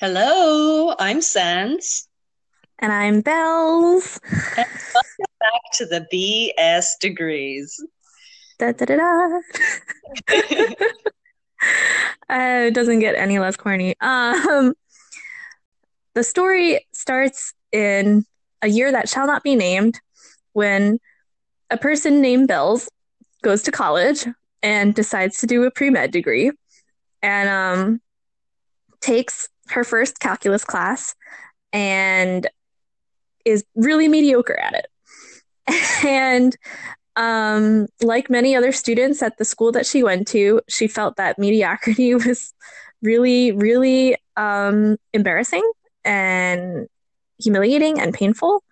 Hello, I'm Sans. And I'm Bells. And welcome back to the BS degrees. Da, da, da, da. uh, it doesn't get any less corny. Um, the story starts in a year that shall not be named when a person named Bells goes to college and decides to do a pre med degree and um, takes her first calculus class and is really mediocre at it. and um, like many other students at the school that she went to, she felt that mediocrity was really, really um, embarrassing and humiliating and painful.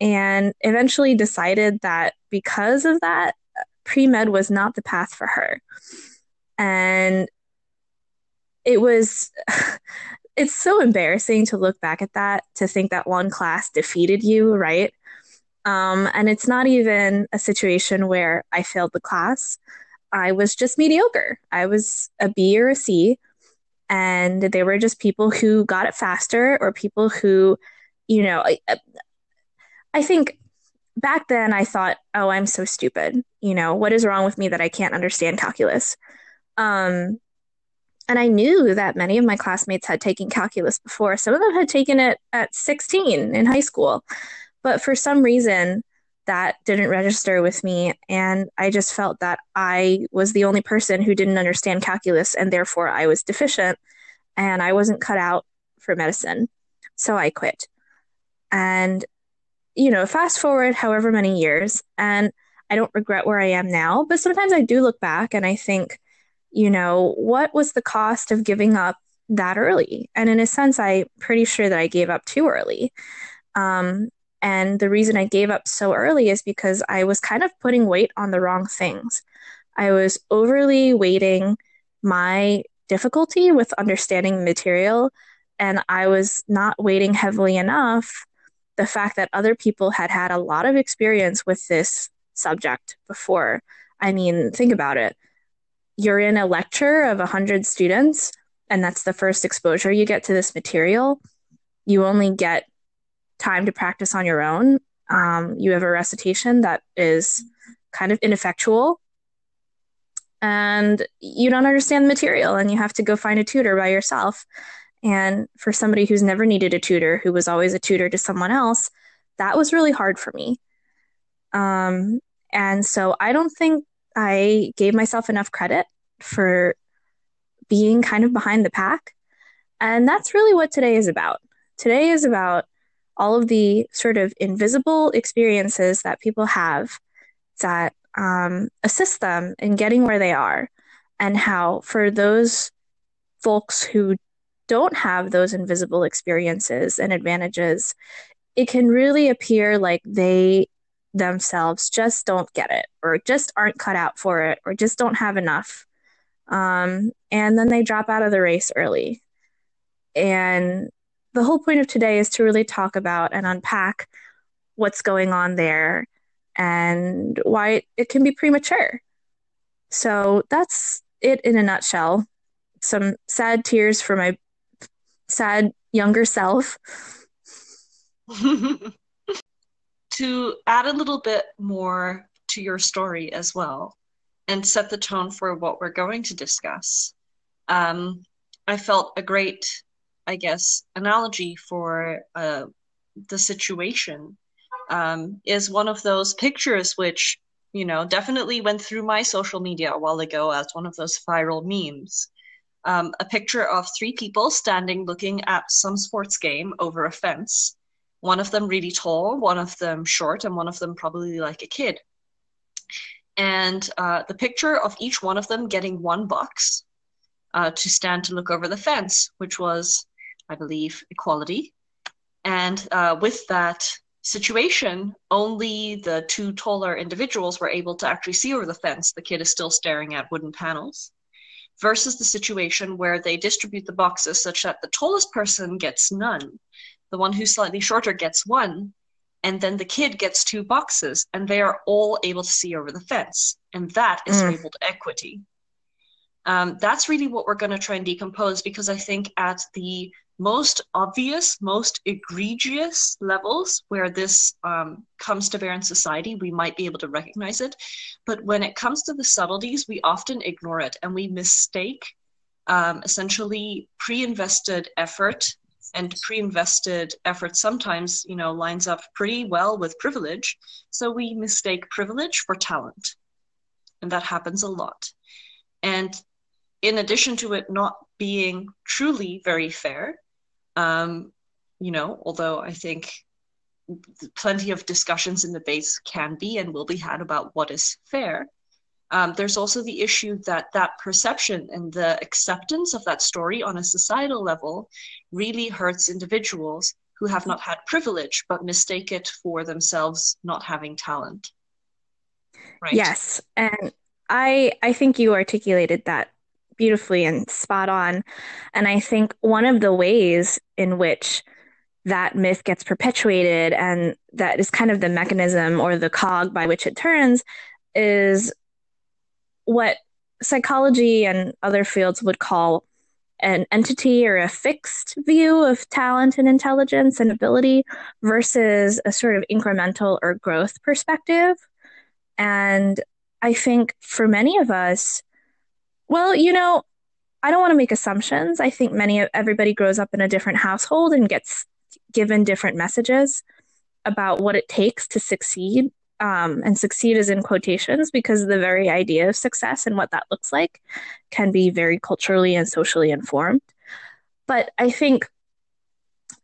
And eventually decided that because of that, pre med was not the path for her. And it was it's so embarrassing to look back at that to think that one class defeated you right? Um, and it's not even a situation where i failed the class. I was just mediocre. I was a b or a c and they were just people who got it faster or people who you know I, I think back then i thought oh i'm so stupid. You know what is wrong with me that i can't understand calculus? Um, and I knew that many of my classmates had taken calculus before. Some of them had taken it at 16 in high school. But for some reason, that didn't register with me. And I just felt that I was the only person who didn't understand calculus, and therefore I was deficient and I wasn't cut out for medicine. So I quit. And, you know, fast forward however many years, and I don't regret where I am now, but sometimes I do look back and I think, you know, what was the cost of giving up that early? And in a sense, I'm pretty sure that I gave up too early. Um, and the reason I gave up so early is because I was kind of putting weight on the wrong things. I was overly weighting my difficulty with understanding material, and I was not weighting heavily enough the fact that other people had had a lot of experience with this subject before. I mean, think about it you're in a lecture of 100 students and that's the first exposure you get to this material you only get time to practice on your own. Um, you have a recitation that is kind of ineffectual and you don't understand the material and you have to go find a tutor by yourself. And for somebody who's never needed a tutor who was always a tutor to someone else that was really hard for me. Um, and so i don't think I gave myself enough credit for being kind of behind the pack. And that's really what today is about. Today is about all of the sort of invisible experiences that people have that um, assist them in getting where they are, and how for those folks who don't have those invisible experiences and advantages, it can really appear like they themselves just don't get it or just aren't cut out for it or just don't have enough. Um, and then they drop out of the race early. And the whole point of today is to really talk about and unpack what's going on there and why it, it can be premature. So that's it in a nutshell. Some sad tears for my sad younger self. to add a little bit more to your story as well and set the tone for what we're going to discuss, um, I felt a great, I guess, analogy for uh, the situation um, is one of those pictures which, you know, definitely went through my social media a while ago as one of those viral memes. Um, a picture of three people standing looking at some sports game over a fence one of them really tall, one of them short, and one of them probably like a kid. And uh, the picture of each one of them getting one box uh, to stand to look over the fence, which was, I believe, equality. And uh, with that situation, only the two taller individuals were able to actually see over the fence. The kid is still staring at wooden panels. Versus the situation where they distribute the boxes such that the tallest person gets none the one who's slightly shorter gets one, and then the kid gets two boxes, and they are all able to see over the fence. And that is mm. labeled equity. Um, that's really what we're going to try and decompose because I think at the most obvious, most egregious levels where this um, comes to bear in society, we might be able to recognize it. But when it comes to the subtleties, we often ignore it and we mistake um, essentially pre-invested effort and pre-invested effort sometimes you know lines up pretty well with privilege. So we mistake privilege for talent and that happens a lot. And in addition to it not being truly very fair um, you know although i think plenty of discussions in the base can be and will be had about what is fair um, there's also the issue that that perception and the acceptance of that story on a societal level really hurts individuals who have not had privilege but mistake it for themselves not having talent. Right? Yes, and I I think you articulated that beautifully and spot on. And I think one of the ways in which that myth gets perpetuated and that is kind of the mechanism or the cog by which it turns is what psychology and other fields would call an entity or a fixed view of talent and intelligence and ability versus a sort of incremental or growth perspective. And I think for many of us, well, you know, I don't want to make assumptions. I think many of everybody grows up in a different household and gets given different messages about what it takes to succeed um, and succeed is in quotations because the very idea of success and what that looks like can be very culturally and socially informed. But I think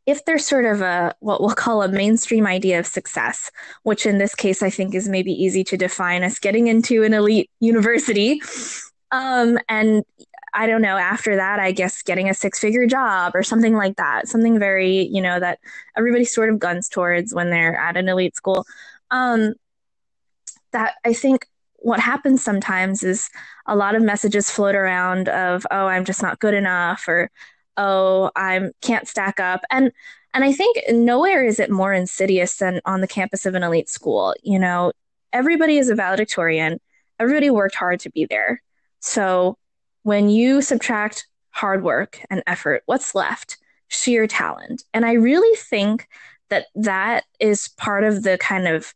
if there's sort of a what we'll call a mainstream idea of success, which in this case I think is maybe easy to define as getting into an elite university, um, and I don't know, after that, I guess getting a six figure job or something like that, something very, you know, that everybody sort of guns towards when they're at an elite school. Um, that I think what happens sometimes is a lot of messages float around of oh i'm just not good enough or oh i'm can't stack up. And and i think nowhere is it more insidious than on the campus of an elite school you know? Everybody is a valedictorian. Everybody worked hard to be there. So when you subtract hard work and effort what's left? Sheer talent. And i really think that that is part of the kind of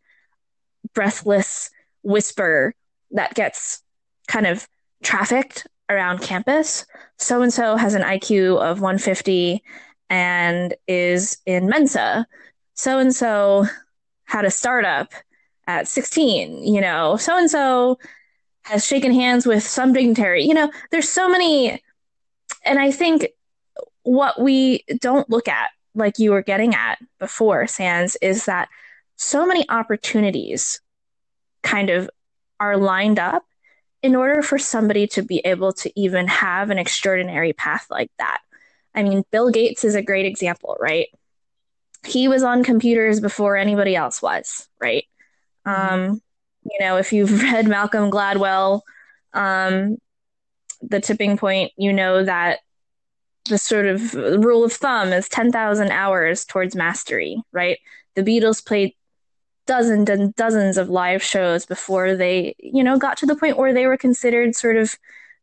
breathless whisper that gets kind of trafficked around campus. So and so has an IQ of 150 and is in Mensa. So and so had a startup at 16, you know, so and so has shaken hands with some dignitary. You know, there's so many. And I think what we don't look at, like you were getting at before, Sans, is that so many opportunities kind of are lined up in order for somebody to be able to even have an extraordinary path like that. I mean, Bill Gates is a great example, right? He was on computers before anybody else was, right? Mm-hmm. Um, you know, if you've read Malcolm Gladwell, um, The Tipping Point, you know that the sort of rule of thumb is 10,000 hours towards mastery, right? The Beatles played dozens and dozens of live shows before they, you know, got to the point where they were considered sort of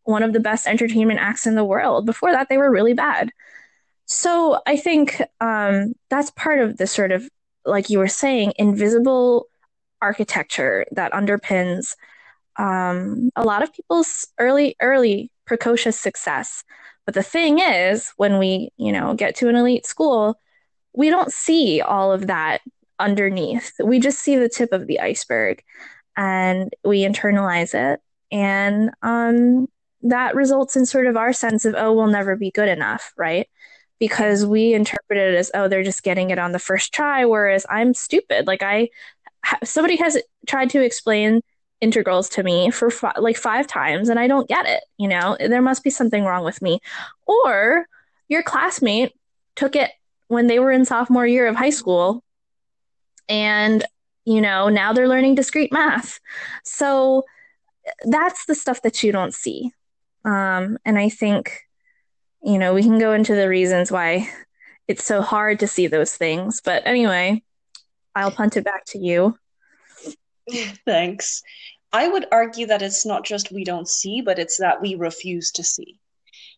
one of the best entertainment acts in the world. Before that, they were really bad. So I think um, that's part of the sort of, like you were saying, invisible architecture that underpins um, a lot of people's early, early precocious success. But the thing is, when we, you know, get to an elite school, we don't see all of that underneath. We just see the tip of the iceberg and we internalize it. And um, that results in sort of our sense of, oh, we'll never be good enough, right? Because we interpret it as, oh, they're just getting it on the first try, whereas I'm stupid. Like, I, somebody has tried to explain integrals to me for like five times and I don't get it. You know, there must be something wrong with me. Or your classmate took it when they were in sophomore year of high school and you know now they're learning discrete math. So that's the stuff that you don't see. Um, and i think you know we can go into the reasons why it's so hard to see those things. But anyway i'll punt it back to you. Thanks. I would argue that it's not just we don't see but it's that we refuse to see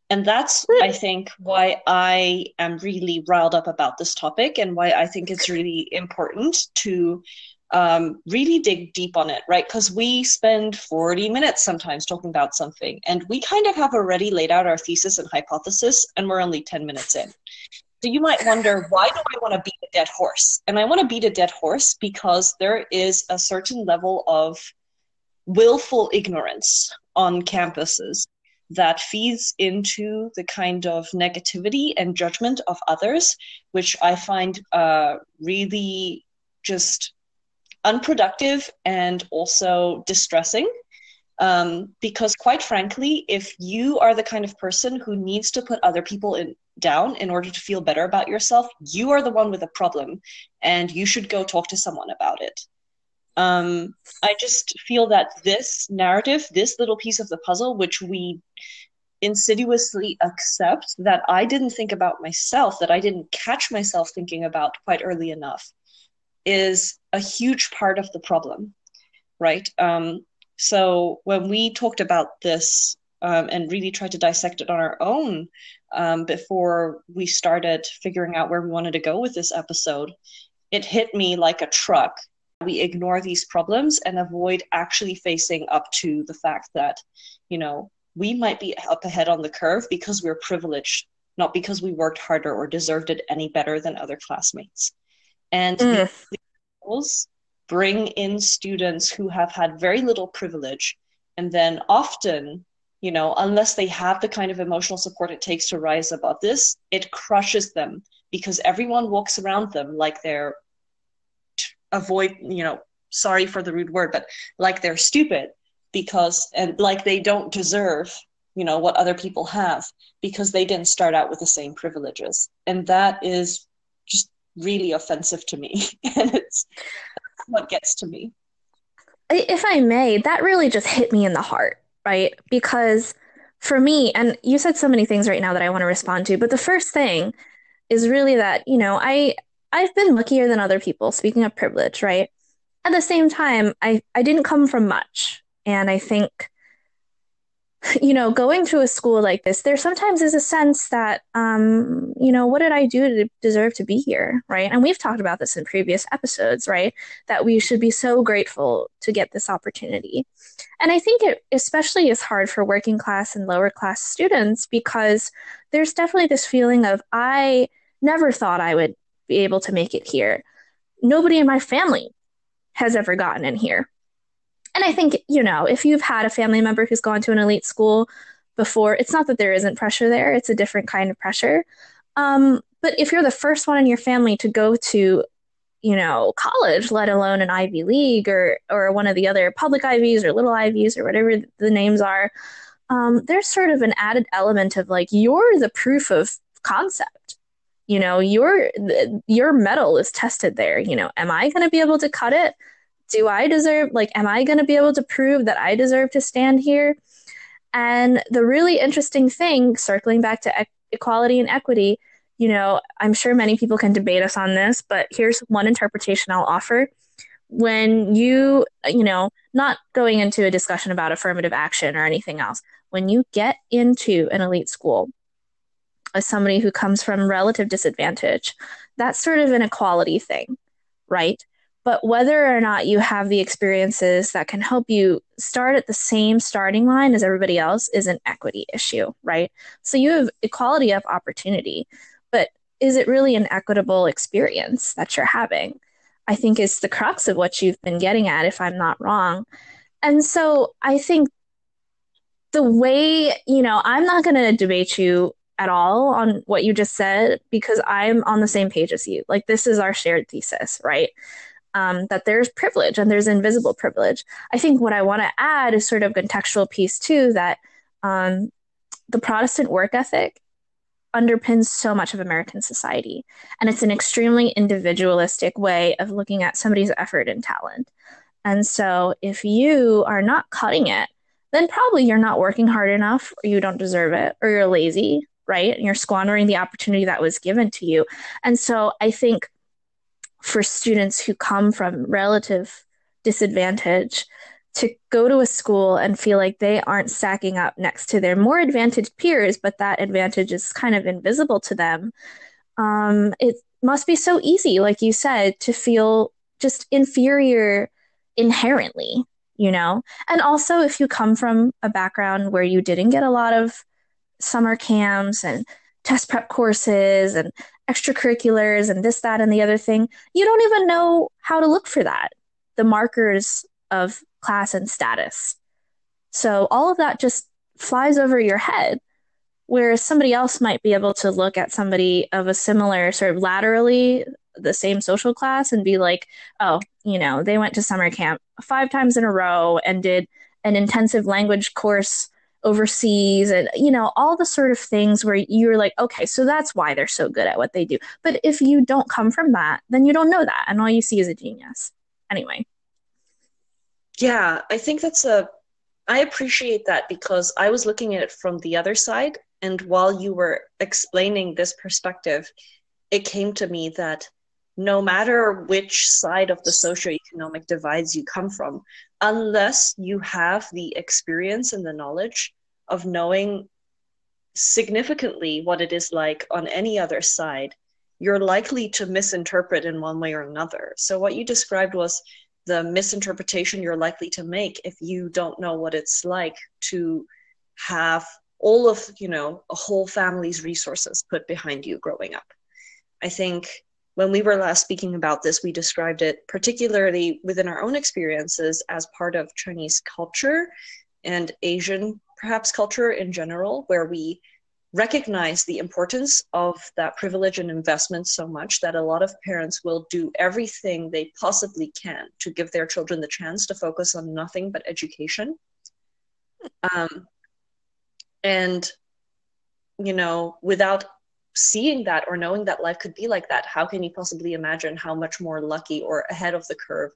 And that's, I think, why I am really riled up about this topic and why I think it's really important to um, really dig deep on it, right? Because we spend 40 minutes sometimes talking about something and we kind of have already laid out our thesis and hypothesis and we're only 10 minutes in. So you might wonder, why do I want to beat a dead horse? And I want to beat a dead horse because there is a certain level of willful ignorance on campuses that feeds into the kind of negativity and judgment of others, which I find uh, really just unproductive and also distressing. Um, because quite frankly, if you are the kind of person who needs to put other people in, down in order to feel better about yourself, you are the one with a problem, and you should go talk to someone about it. Um, I just feel that this narrative, this little piece of the puzzle, which we insidiously accept that I didn't think about myself, that I didn't catch myself thinking about quite early enough, is a huge part of the problem, right? Um, so when we talked about this um, and really tried to dissect it on our own um, before we started figuring out where we wanted to go with this episode, it hit me like a truck. We ignore these problems and avoid actually facing up to the fact that, you know, we might be up ahead on the curve because we're privileged, not because we worked harder or deserved it any better than other classmates. And mm. these bring in students who have had very little privilege and then often you know unless they have the kind of emotional support it takes to rise above this it crushes them because everyone walks around them like they're avoid you know sorry for the rude word but like they're stupid because and like they don't deserve you know what other people have because they didn't start out with the same privileges. And that is just really offensive to me. And it's what gets to me. If i may that really just hit me in the heart right? Because for me and you said so many things right now that i want to respond to but the first thing is really that you know i i've been luckier than other people speaking of privilege right at the same time i i didn't come from much and I think, you know, going to a school like this, there sometimes is a sense that, um, you know, what did I do to deserve to be here? Right. And we've talked about this in previous episodes, right? That we should be so grateful to get this opportunity. And I think it especially is hard for working class and lower class students because there's definitely this feeling of, I never thought I would be able to make it here. Nobody in my family has ever gotten in here and I think, you know, if you've had a family member who's gone to an elite school before, it's not that there isn't pressure there, it's a different kind of pressure. Um, but if you're the first one in your family to go to, you know, college, let alone an Ivy League or or one of the other public Ivies or little Ivies or whatever the names are, um, there's sort of an added element of like you're the proof of concept. You know, your your mettle is tested there. You know, am I going to be able to cut it? do I deserve, like, am I going to be able to prove that I deserve to stand here? And the really interesting thing, circling back to e- equality and equity, you know, I'm sure many people can debate us on this, but here's one interpretation I'll offer. When you, you know, not going into a discussion about affirmative action or anything else, when you get into an elite school as somebody who comes from relative disadvantage, that's sort of an equality thing, right? But whether or not you have the experiences that can help you start at the same starting line as everybody else is an equity issue, right? So you have equality of opportunity, but is it really an equitable experience that you're having? I think is the crux of what you've been getting at, if I'm not wrong. And so I think the way, you know, I'm not going to debate you at all on what you just said because I'm on the same page as you. Like, this is our shared thesis, right? um, that there's privilege and there's invisible privilege. I think what I want to add is sort of contextual piece too that um, the Protestant work ethic underpins so much of American society. And it's an extremely individualistic way of looking at somebody's effort and talent. And so if you are not cutting it, then probably you're not working hard enough, or you don't deserve it, or you're lazy, right? And you're squandering the opportunity that was given to you. And so I think for students who come from relative disadvantage to go to a school and feel like they aren't stacking up next to their more advantaged peers, but that advantage is kind of invisible to them. Um, it must be so easy, like you said, to feel just inferior inherently, you know? And also, if you come from a background where you didn't get a lot of summer camps and test prep courses and extracurriculars and this, that, and the other thing, you don't even know how to look for that. The markers of class and status. So all of that just flies over your head. Whereas somebody else might be able to look at somebody of a similar sort of laterally the same social class and be like, oh, you know, they went to summer camp five times in a row and did an intensive language course overseas and you know all the sort of things where you're like okay so that's why they're so good at what they do but if you don't come from that then you don't know that and all you see is a genius anyway yeah, I think that's a. I appreciate that because I was looking at it from the other side. And while you were explaining this perspective, it came to me that no matter which side of the socioeconomic divides you come from, unless you have the experience and the knowledge of knowing significantly what it is like on any other side, you're likely to misinterpret in one way or another. So, what you described was the misinterpretation you're likely to make if you don't know what it's like to have all of you know a whole family's resources put behind you growing up i think when we were last speaking about this we described it particularly within our own experiences as part of chinese culture and asian perhaps culture in general where we recognize the importance of that privilege and investment so much that a lot of parents will do everything they possibly can to give their children the chance to focus on nothing but education. Um, and, you know, without seeing that or knowing that life could be like that, how can you possibly imagine how much more lucky or ahead of the curve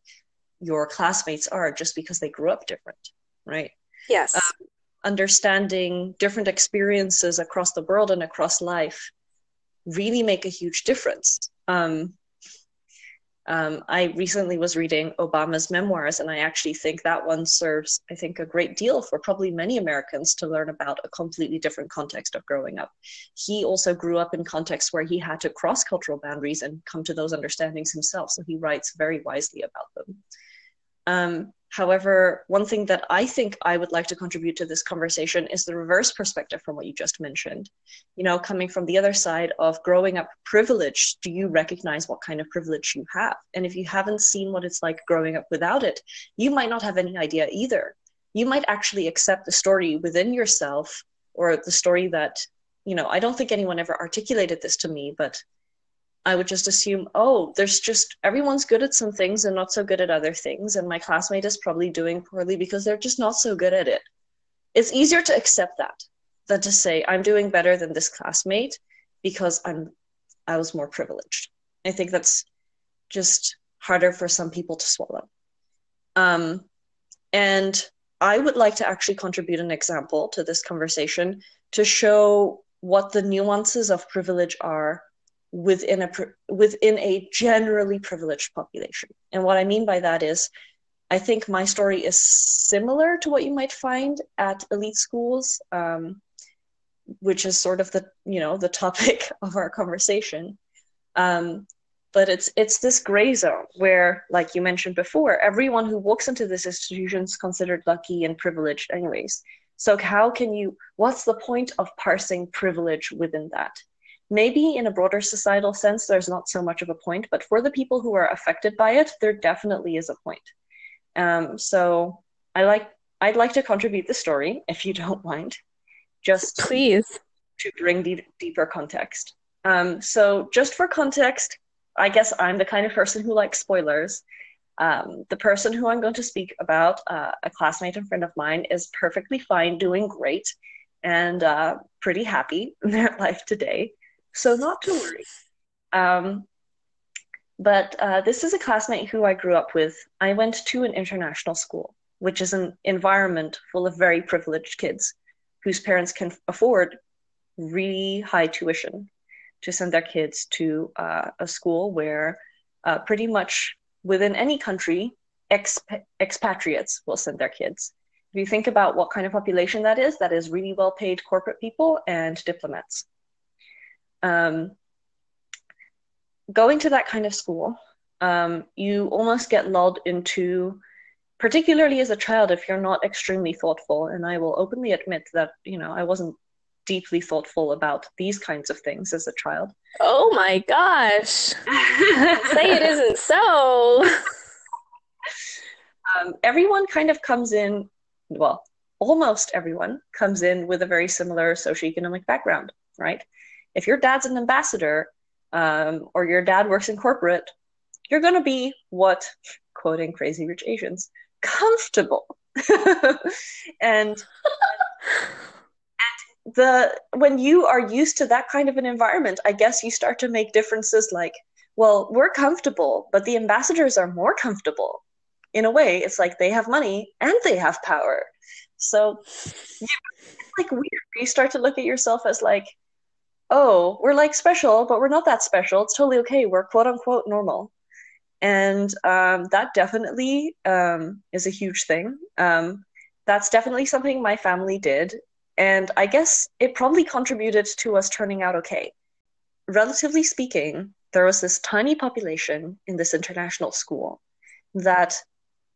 your classmates are just because they grew up different, right? Yes. Um, understanding different experiences across the world and across life really make a huge difference. Um, um, I recently was reading Obama's memoirs, and I actually think that one serves, I think, a great deal for probably many Americans to learn about a completely different context of growing up. He also grew up in contexts where he had to cross cultural boundaries and come to those understandings himself, so he writes very wisely about them. Um, However, one thing that I think I would like to contribute to this conversation is the reverse perspective from what you just mentioned. You know, coming from the other side of growing up privileged, do you recognize what kind of privilege you have? And if you haven't seen what it's like growing up without it, you might not have any idea either. You might actually accept the story within yourself or the story that, you know, I don't think anyone ever articulated this to me, but I would just assume, oh, there's just everyone's good at some things and not so good at other things, and my classmate is probably doing poorly because they're just not so good at it. It's easier to accept that than to say I'm doing better than this classmate because I'm I was more privileged. I think that's just harder for some people to swallow. Um, and I would like to actually contribute an example to this conversation to show what the nuances of privilege are within a within a generally privileged population. And what I mean by that is I think my story is similar to what you might find at elite schools, um, which is sort of the you know the topic of our conversation. Um, but it's it's this gray zone where, like you mentioned before, everyone who walks into this institution is considered lucky and privileged, anyways. So how can you? What's the point of parsing privilege within that? Maybe in a broader societal sense, there's not so much of a point, but for the people who are affected by it, there definitely is a point. Um, so I like I'd like to contribute the story, if you don't mind, just please to bring deep, deeper context. Um, so just for context, I guess I'm the kind of person who likes spoilers. Um, the person who I'm going to speak about, uh, a classmate and friend of mine, is perfectly fine, doing great, and uh, pretty happy in their life today. So not to worry. Um, but uh, this is a classmate who I grew up with. I went to an international school, which is an environment full of very privileged kids whose parents can afford really high tuition to send their kids to uh, a school where uh, pretty much within any country, exp- expatriates will send their kids. If you think about what kind of population that is, that is really well paid corporate people and diplomats. Um, going to that kind of school, um, you almost get lulled into, particularly as a child, if you're not extremely thoughtful. And I will openly admit that, you know, I wasn't deeply thoughtful about these kinds of things as a child. Oh my gosh. Say it isn't so. um, everyone kind of comes in, well, almost everyone comes in with a very similar socioeconomic background, right? If your dad's an ambassador um, or your dad works in corporate, you're going to be what, quoting Crazy Rich Asians, comfortable. and the when you are used to that kind of an environment, I guess you start to make differences like, well, we're comfortable, but the ambassadors are more comfortable in a way, it's like they have money and they have power. So it's like weird. You start to look at yourself as like, oh, we're like special, but we're not that special. It's totally okay. We're quote unquote normal. And um, that definitely um, is a huge thing. Um, that's definitely something my family did. And I guess it probably contributed to us turning out okay. Relatively speaking, there was this tiny population in this international school that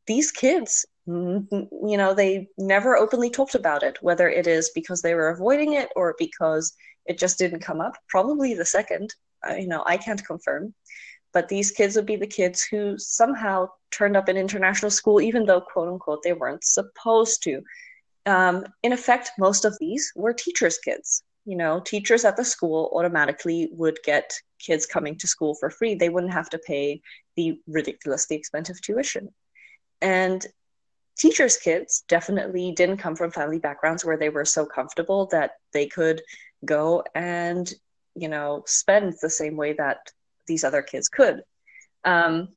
these kids you know they never openly talked about it whether it is because they were avoiding it or because it just didn't come up. Probably the second you know i can't confirm. But these kids would be the kids who somehow turned up in international school even though quote unquote they weren't supposed to. Um, in effect most of these were teachers kids. You know teachers at the school automatically would get kids coming to school for free. They wouldn't have to pay the ridiculously expensive tuition. And teachers' kids definitely didn't come from family backgrounds where they were so comfortable that they could go and, you know, spend the same way that these other kids could. Um,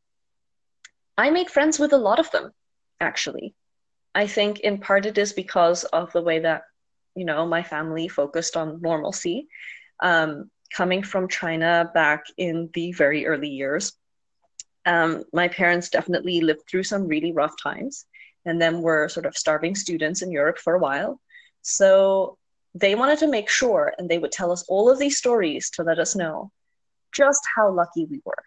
I made friends with a lot of them, actually. I think in part it is because of the way that, you know, my family focused on normalcy. Um, coming from China back in the very early years, um, my parents definitely lived through some really rough times and then were sort of starving students in Europe for a while. So they wanted to make sure, and they would tell us all of these stories to let us know just how lucky we were.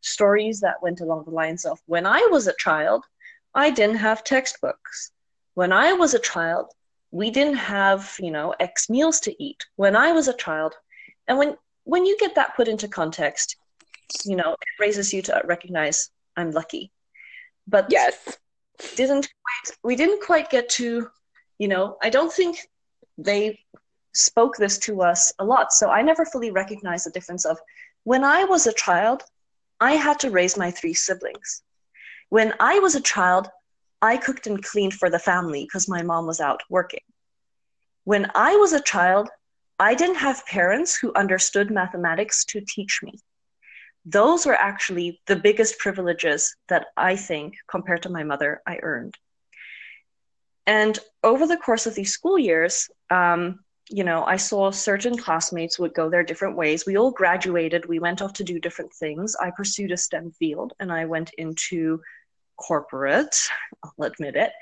Stories that went along the lines of when I was a child, I didn't have textbooks. When I was a child, we didn't have, you know, X meals to eat. When I was a child, and when when you get that put into context, you know, it raises you to recognize I'm lucky. But yes, didn't quite we didn't quite get to, you know, I don't think they spoke this to us a lot. So I never fully recognized the difference of when I was a child, I had to raise my three siblings. When I was a child, I cooked and cleaned for the family because my mom was out working. When I was a child, I didn't have parents who understood mathematics to teach me those were actually the biggest privileges that I think, compared to my mother, I earned. And over the course of these school years, um, you know, I saw certain classmates would go their different ways. We all graduated, we went off to do different things. I pursued a STEM field and I went into corporate, I'll admit it.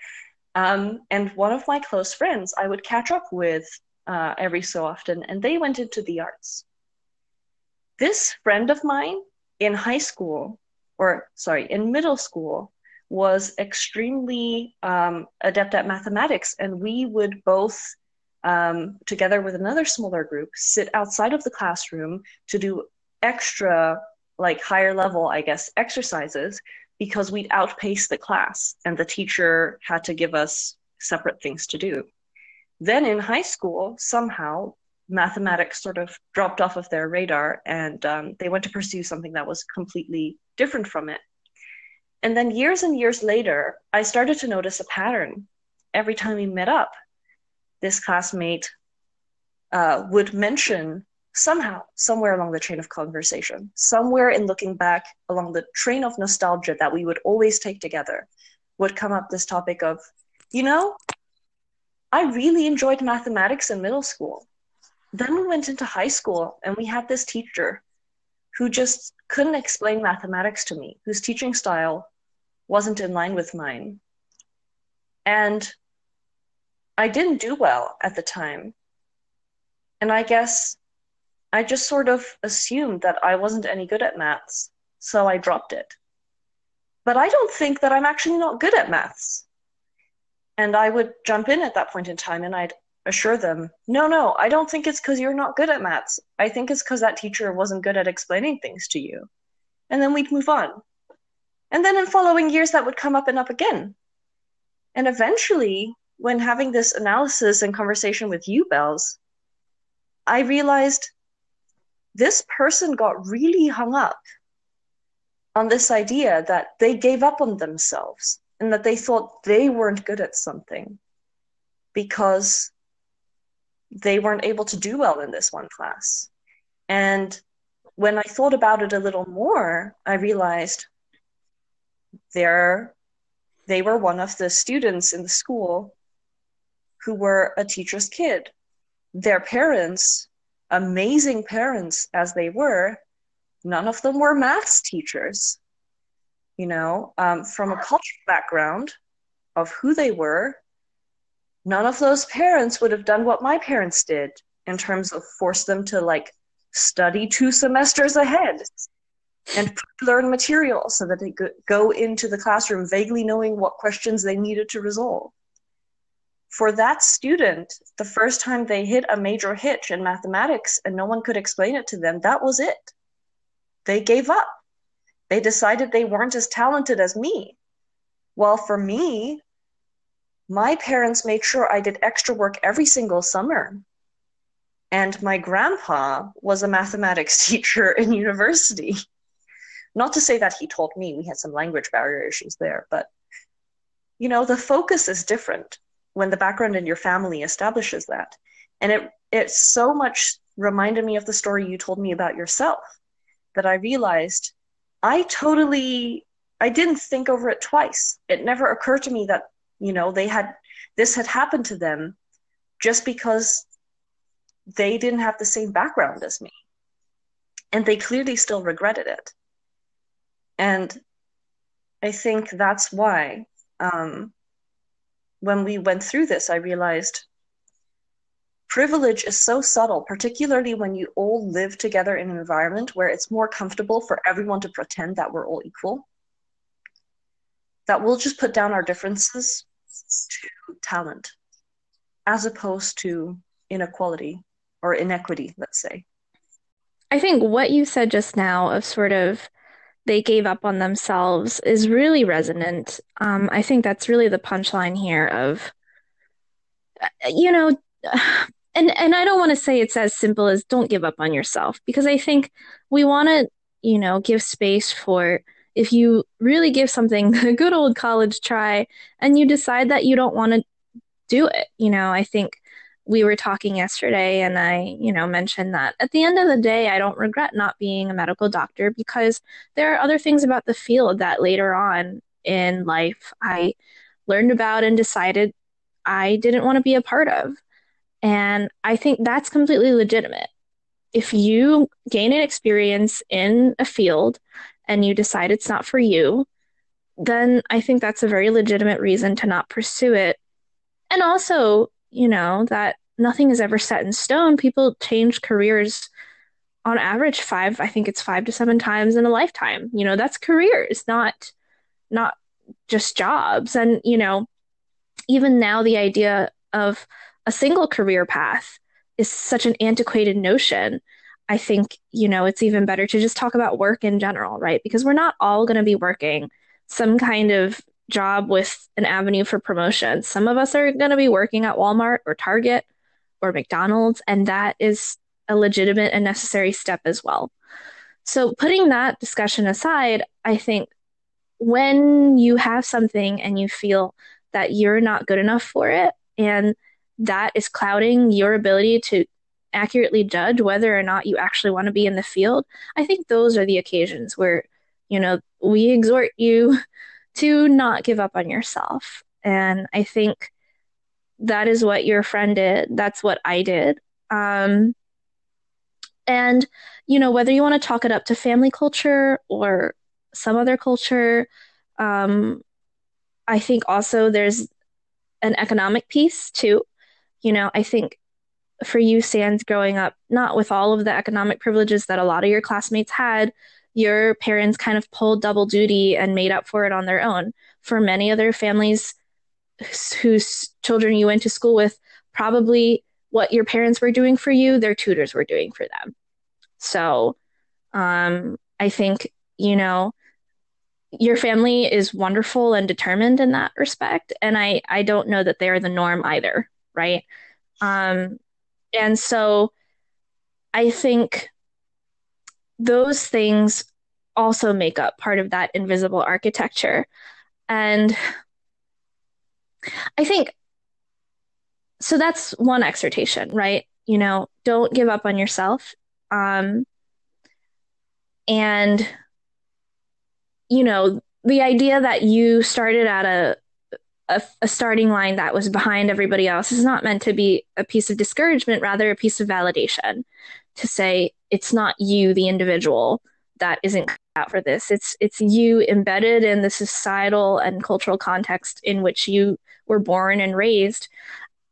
Um, and one of my close friends I would catch up with uh, every so often, and they went into the arts. This friend of mine in high school, or sorry, in middle school, was extremely um, adept at mathematics, and we would both, um, together with another smaller group, sit outside of the classroom to do extra, like higher level, I guess, exercises because we'd outpace the class, and the teacher had to give us separate things to do. Then in high school, somehow mathematics sort of dropped off of their radar and um, they went to pursue something that was completely different from it. And then years and years later, I started to notice a pattern. Every time we met up, this classmate uh, would mention somehow, somewhere along the chain of conversation, somewhere in looking back along the train of nostalgia that we would always take together, would come up this topic of, you know, I really enjoyed mathematics in middle school then we went into high school and we had this teacher who just couldn't explain mathematics to me, whose teaching style wasn't in line with mine. And I didn't do well at the time. And I guess I just sort of assumed that I wasn't any good at maths, so I dropped it. But I don't think that I'm actually not good at maths. And I would jump in at that point in time and I'd assure them, no, no, I don't think it's because you're not good at maths. I think it's because that teacher wasn't good at explaining things to you. And then we'd move on. And then in following years, that would come up and up again. And eventually, when having this analysis and conversation with you, Bells, I realized this person got really hung up on this idea that they gave up on themselves and that they thought they weren't good at something because they weren't able to do well in this one class. And when I thought about it a little more, I realized they're, they were one of the students in the school who were a teacher's kid. Their parents, amazing parents as they were, none of them were maths teachers. You know, um, from a cultural background of who they were, none of those parents would have done what my parents did in terms of force them to like study two semesters ahead and learn material so that they could go into the classroom vaguely knowing what questions they needed to resolve. For that student, the first time they hit a major hitch in mathematics and no one could explain it to them, that was it. They gave up. They decided they weren't as talented as me. Well, for me, my parents made sure I did extra work every single summer. And my grandpa was a mathematics teacher in university. Not to say that he told me, we had some language barrier issues there, but you know, the focus is different when the background in your family establishes that. And it it so much reminded me of the story you told me about yourself that I realized I totally I didn't think over it twice. It never occurred to me that you know they had this had happened to them just because they didn't have the same background as me and they clearly still regretted it and i think that's why um, when we went through this i realized privilege is so subtle particularly when you all live together in an environment where it's more comfortable for everyone to pretend that we're all equal that we'll just put down our differences to talent as opposed to inequality or inequity, let's say. I think what you said just now of sort of they gave up on themselves is really resonant. Um, I think that's really the punchline here of, you know, and and I don't want to say it's as simple as don't give up on yourself because I think we want to, you know, give space for if you really give something a good old college try and you decide that you don't want to do it, you know, I think we were talking yesterday and I, you know, mentioned that at the end of the day, I don't regret not being a medical doctor because there are other things about the field that later on in life I learned about and decided I didn't want to be a part of. And I think that's completely legitimate. If you gain an experience in a field and you decide it's not for you, then I think that's a very legitimate reason to not pursue it. And also, you know, that nothing is ever set in stone. People change careers on average five, I think it's five to seven times in a lifetime. You know, that's careers, not not just jobs. And, you know, even now the idea of a single career path is such an antiquated notion I think, you know, it's even better to just talk about work in general, right? Because we're not all going to be working some kind of job with an avenue for promotion. Some of us are going to be working at Walmart or Target or McDonald's, and that is a legitimate and necessary step as well. So, putting that discussion aside, I think when you have something and you feel that you're not good enough for it, and that is clouding your ability to accurately judge whether or not you actually want to be in the field, I think those are the occasions where, you know, we exhort you to not give up on yourself. And I think that is what your friend did. That's what I did. Um, and, you know, whether you want to chalk it up to family culture or some other culture, Um, I think also there's an economic piece too. You know, I think for you, Sans, growing up, not with all of the economic privileges that a lot of your classmates had, your parents kind of pulled double duty and made up for it on their own. For many other families whose children you went to school with, probably what your parents were doing for you, their tutors were doing for them. So um, I think, you know, your family is wonderful and determined in that respect. And I, I don't know that they're the norm either, right? Um, and so I think those things also make up part of that invisible architecture. And I think so that's one exhortation, right? You know, don't give up on yourself. Um, and, you know, the idea that you started at a, a, a starting line that was behind everybody else is not meant to be a piece of discouragement, rather a piece of validation to say it's not you, the individual, that isn't out for this. It's it's you embedded in the societal and cultural context in which you were born and raised,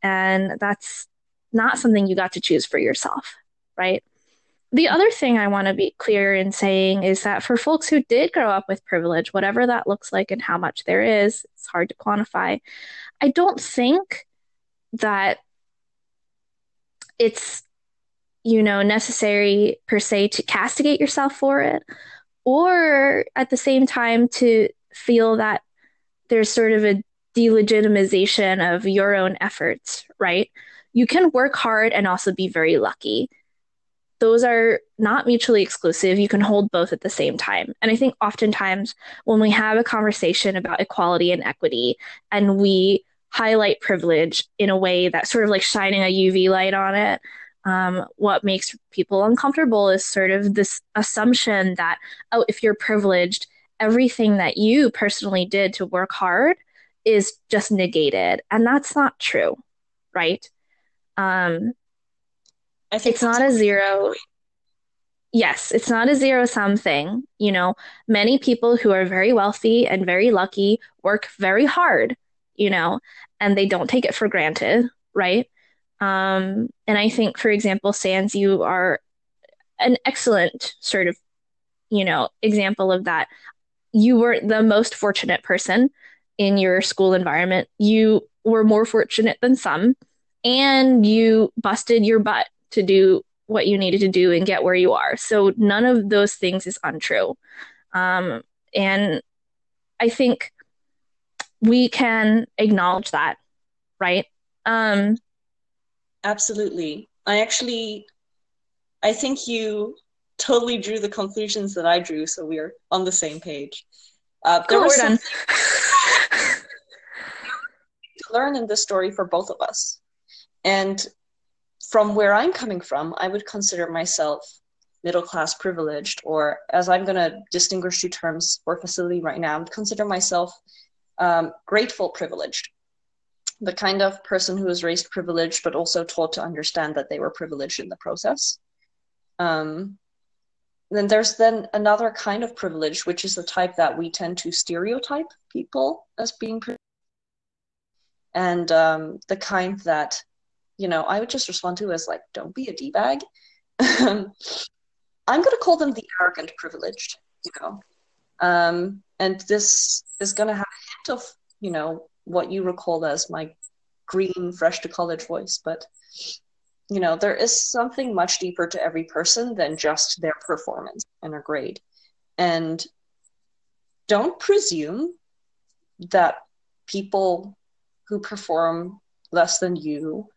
and that's not something you got to choose for yourself, right? The other thing I want to be clear in saying is that for folks who did grow up with privilege, whatever that looks like and how much there is, it's hard to quantify. I don't think that it's you know necessary per se to castigate yourself for it or at the same time to feel that there's sort of a delegitimization of your own efforts, right? You can work hard and also be very lucky. Those are not mutually exclusive. You can hold both at the same time. And I think oftentimes when we have a conversation about equality and equity and we highlight privilege in a way that's sort of like shining a UV light on it, um, what makes people uncomfortable is sort of this assumption that, oh, if you're privileged, everything that you personally did to work hard is just negated. And that's not true, right? Um, I think it's not a zero. Yes, it's not a zero sum thing. You know, many people who are very wealthy and very lucky work very hard, you know, and they don't take it for granted, right? Um, and I think, for example, Sans, you are an excellent sort of, you know, example of that. You were the most fortunate person in your school environment. You were more fortunate than some, and you busted your butt to do what you needed to do and get where you are. So none of those things is untrue. Um, and I think we can acknowledge that, right? Um, Absolutely. I actually, I think you totally drew the conclusions that I drew, so we're on the same page. Uh, there was done. to learn in this story for both of us, and from where I'm coming from, I would consider myself middle class privileged, or as I'm going to distinguish two terms for facility right now, I would consider myself um, grateful privileged the kind of person who was raised privileged but also taught to understand that they were privileged in the process. Um, then there's then another kind of privilege which is the type that we tend to stereotype people as being privileged and um, the kind that you know i would just respond to as like don't be a d-bag. I'm going to call them the arrogant privileged you know? Um, and this is going to have a hint of you know what you recall as my green, fresh to college voice, but you know, there is something much deeper to every person than just their performance and their grade. And don't presume that people who perform less than you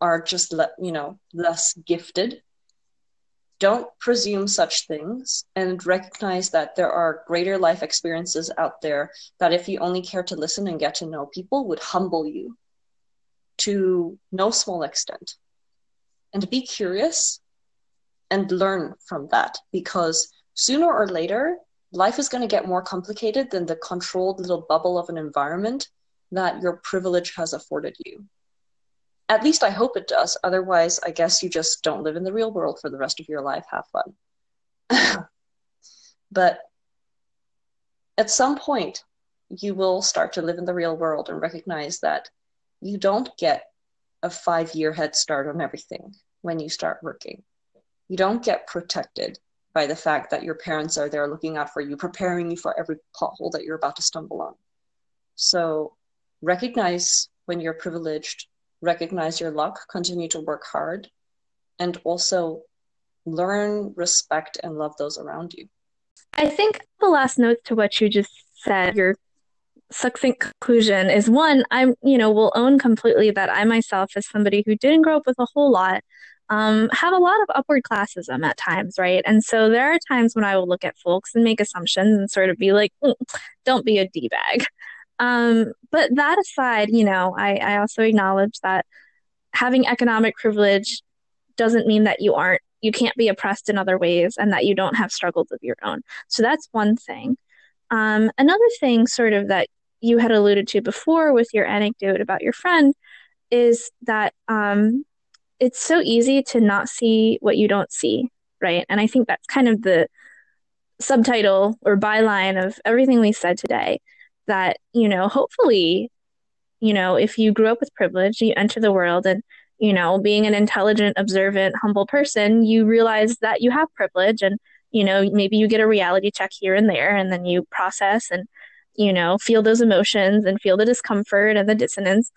are just le- you know less gifted don't presume such things and recognize that there are greater life experiences out there that if you only care to listen and get to know people would humble you to no small extent. And be curious and learn from that because sooner or later life is going to get more complicated than the controlled little bubble of an environment that your privilege has afforded you at least I hope it does. Otherwise, I guess you just don't live in the real world for the rest of your life. Have fun. but at some point, you will start to live in the real world and recognize that you don't get a five year head start on everything when you start working. You don't get protected by the fact that your parents are there looking out for you, preparing you for every pothole that you're about to stumble on. So recognize when you're privileged, recognize your luck, continue to work hard, and also learn, respect, and love those around you. I think the last note to what you just said, your succinct conclusion is one, I'm, you know, will own completely that I myself, as somebody who didn't grow up with a whole lot, um, have a lot of upward classism at times, right? And so there are times when I will look at folks and make assumptions and sort of be like, mm, don't be a D bag. Um, but that aside, you know, I, I also acknowledge that having economic privilege doesn't mean that you aren't, you can't be oppressed in other ways and that you don't have struggles of your own. So that's one thing. Um, another thing, sort of, that you had alluded to before with your anecdote about your friend is that um, it's so easy to not see what you don't see, right? And I think that's kind of the subtitle or byline of everything we said today that, you know, hopefully, you know, if you grew up with privilege, you enter the world and, you know, being an intelligent, observant, humble person, you realize that you have privilege and, you know, maybe you get a reality check here and there and then you process and, you know, feel those emotions and feel the discomfort and the dissonance.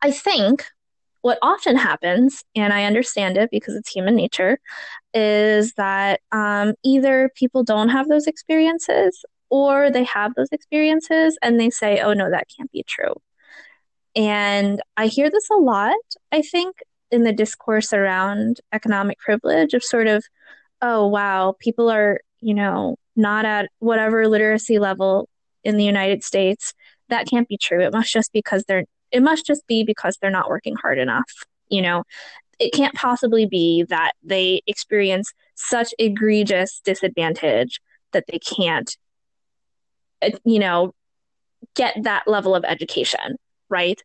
I think what often happens, and I understand it because it's human nature, is that um, either people don't have those experiences or they have those experiences and they say, oh no, that can't be true. And I hear this a lot, I think, in the discourse around economic privilege of sort of, oh wow, people are, you know, not at whatever literacy level in the United States. That can't be true. It must just because they're it must just be because they're not working hard enough. You know, it can't possibly be that they experience such egregious disadvantage that they can't you know, get that level of education, right?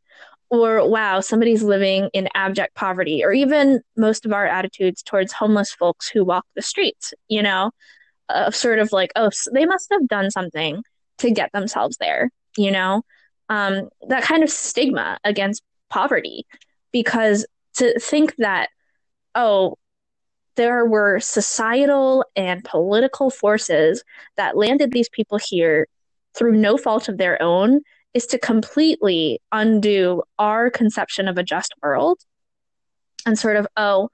Or, wow, somebody's living in abject poverty, or even most of our attitudes towards homeless folks who walk the streets, you know, of sort of like, oh, they must have done something to get themselves there, you know, um, that kind of stigma against poverty. Because to think that, oh, there were societal and political forces that landed these people here through no fault of their own is to completely undo our conception of a just world and sort of, oh,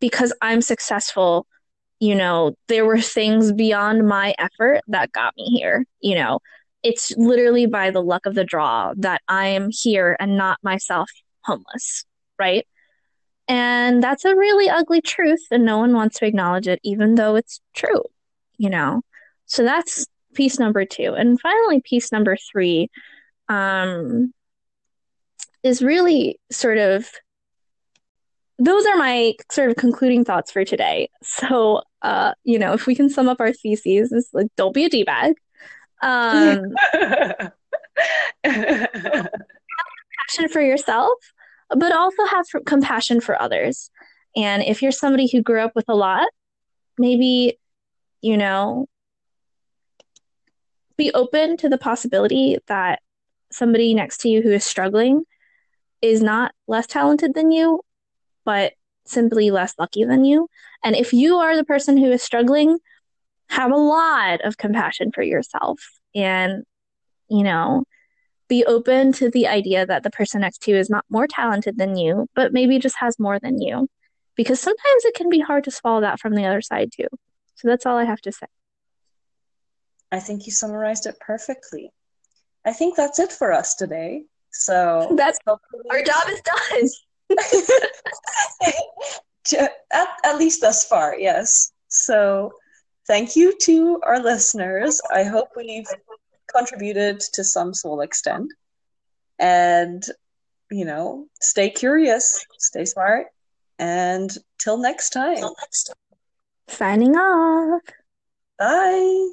because I'm successful, you know, there were things beyond my effort that got me here. You know, it's literally by the luck of the draw that I am here and not myself homeless, right? And that's a really ugly truth, and no one wants to acknowledge it, even though it's true, you know? So that's piece number two. And finally, piece number three um, is really sort of those are my sort of concluding thoughts for today. So, uh, you know, if we can sum up our theses, is like don't be a d bag. Um, compassion for yourself, but also have compassion for others. And if you're somebody who grew up with a lot, maybe you know be open to the possibility that somebody next to you who is struggling is not less talented than you, but simply less lucky than you. And if you are the person who is struggling, have a lot of compassion for yourself and, you know, be open to the idea that the person next to you is not more talented than you, but maybe just has more than you. Because sometimes it can be hard to swallow that from the other side too. So that's all I have to say. I think you summarized it perfectly. I think that's it for us today. So that's our job is done. at, at least thus far, yes. So thank you to our listeners. I hope we've contributed to some small extent. And, you know, stay curious, stay smart, and till next time. Signing off. Bye.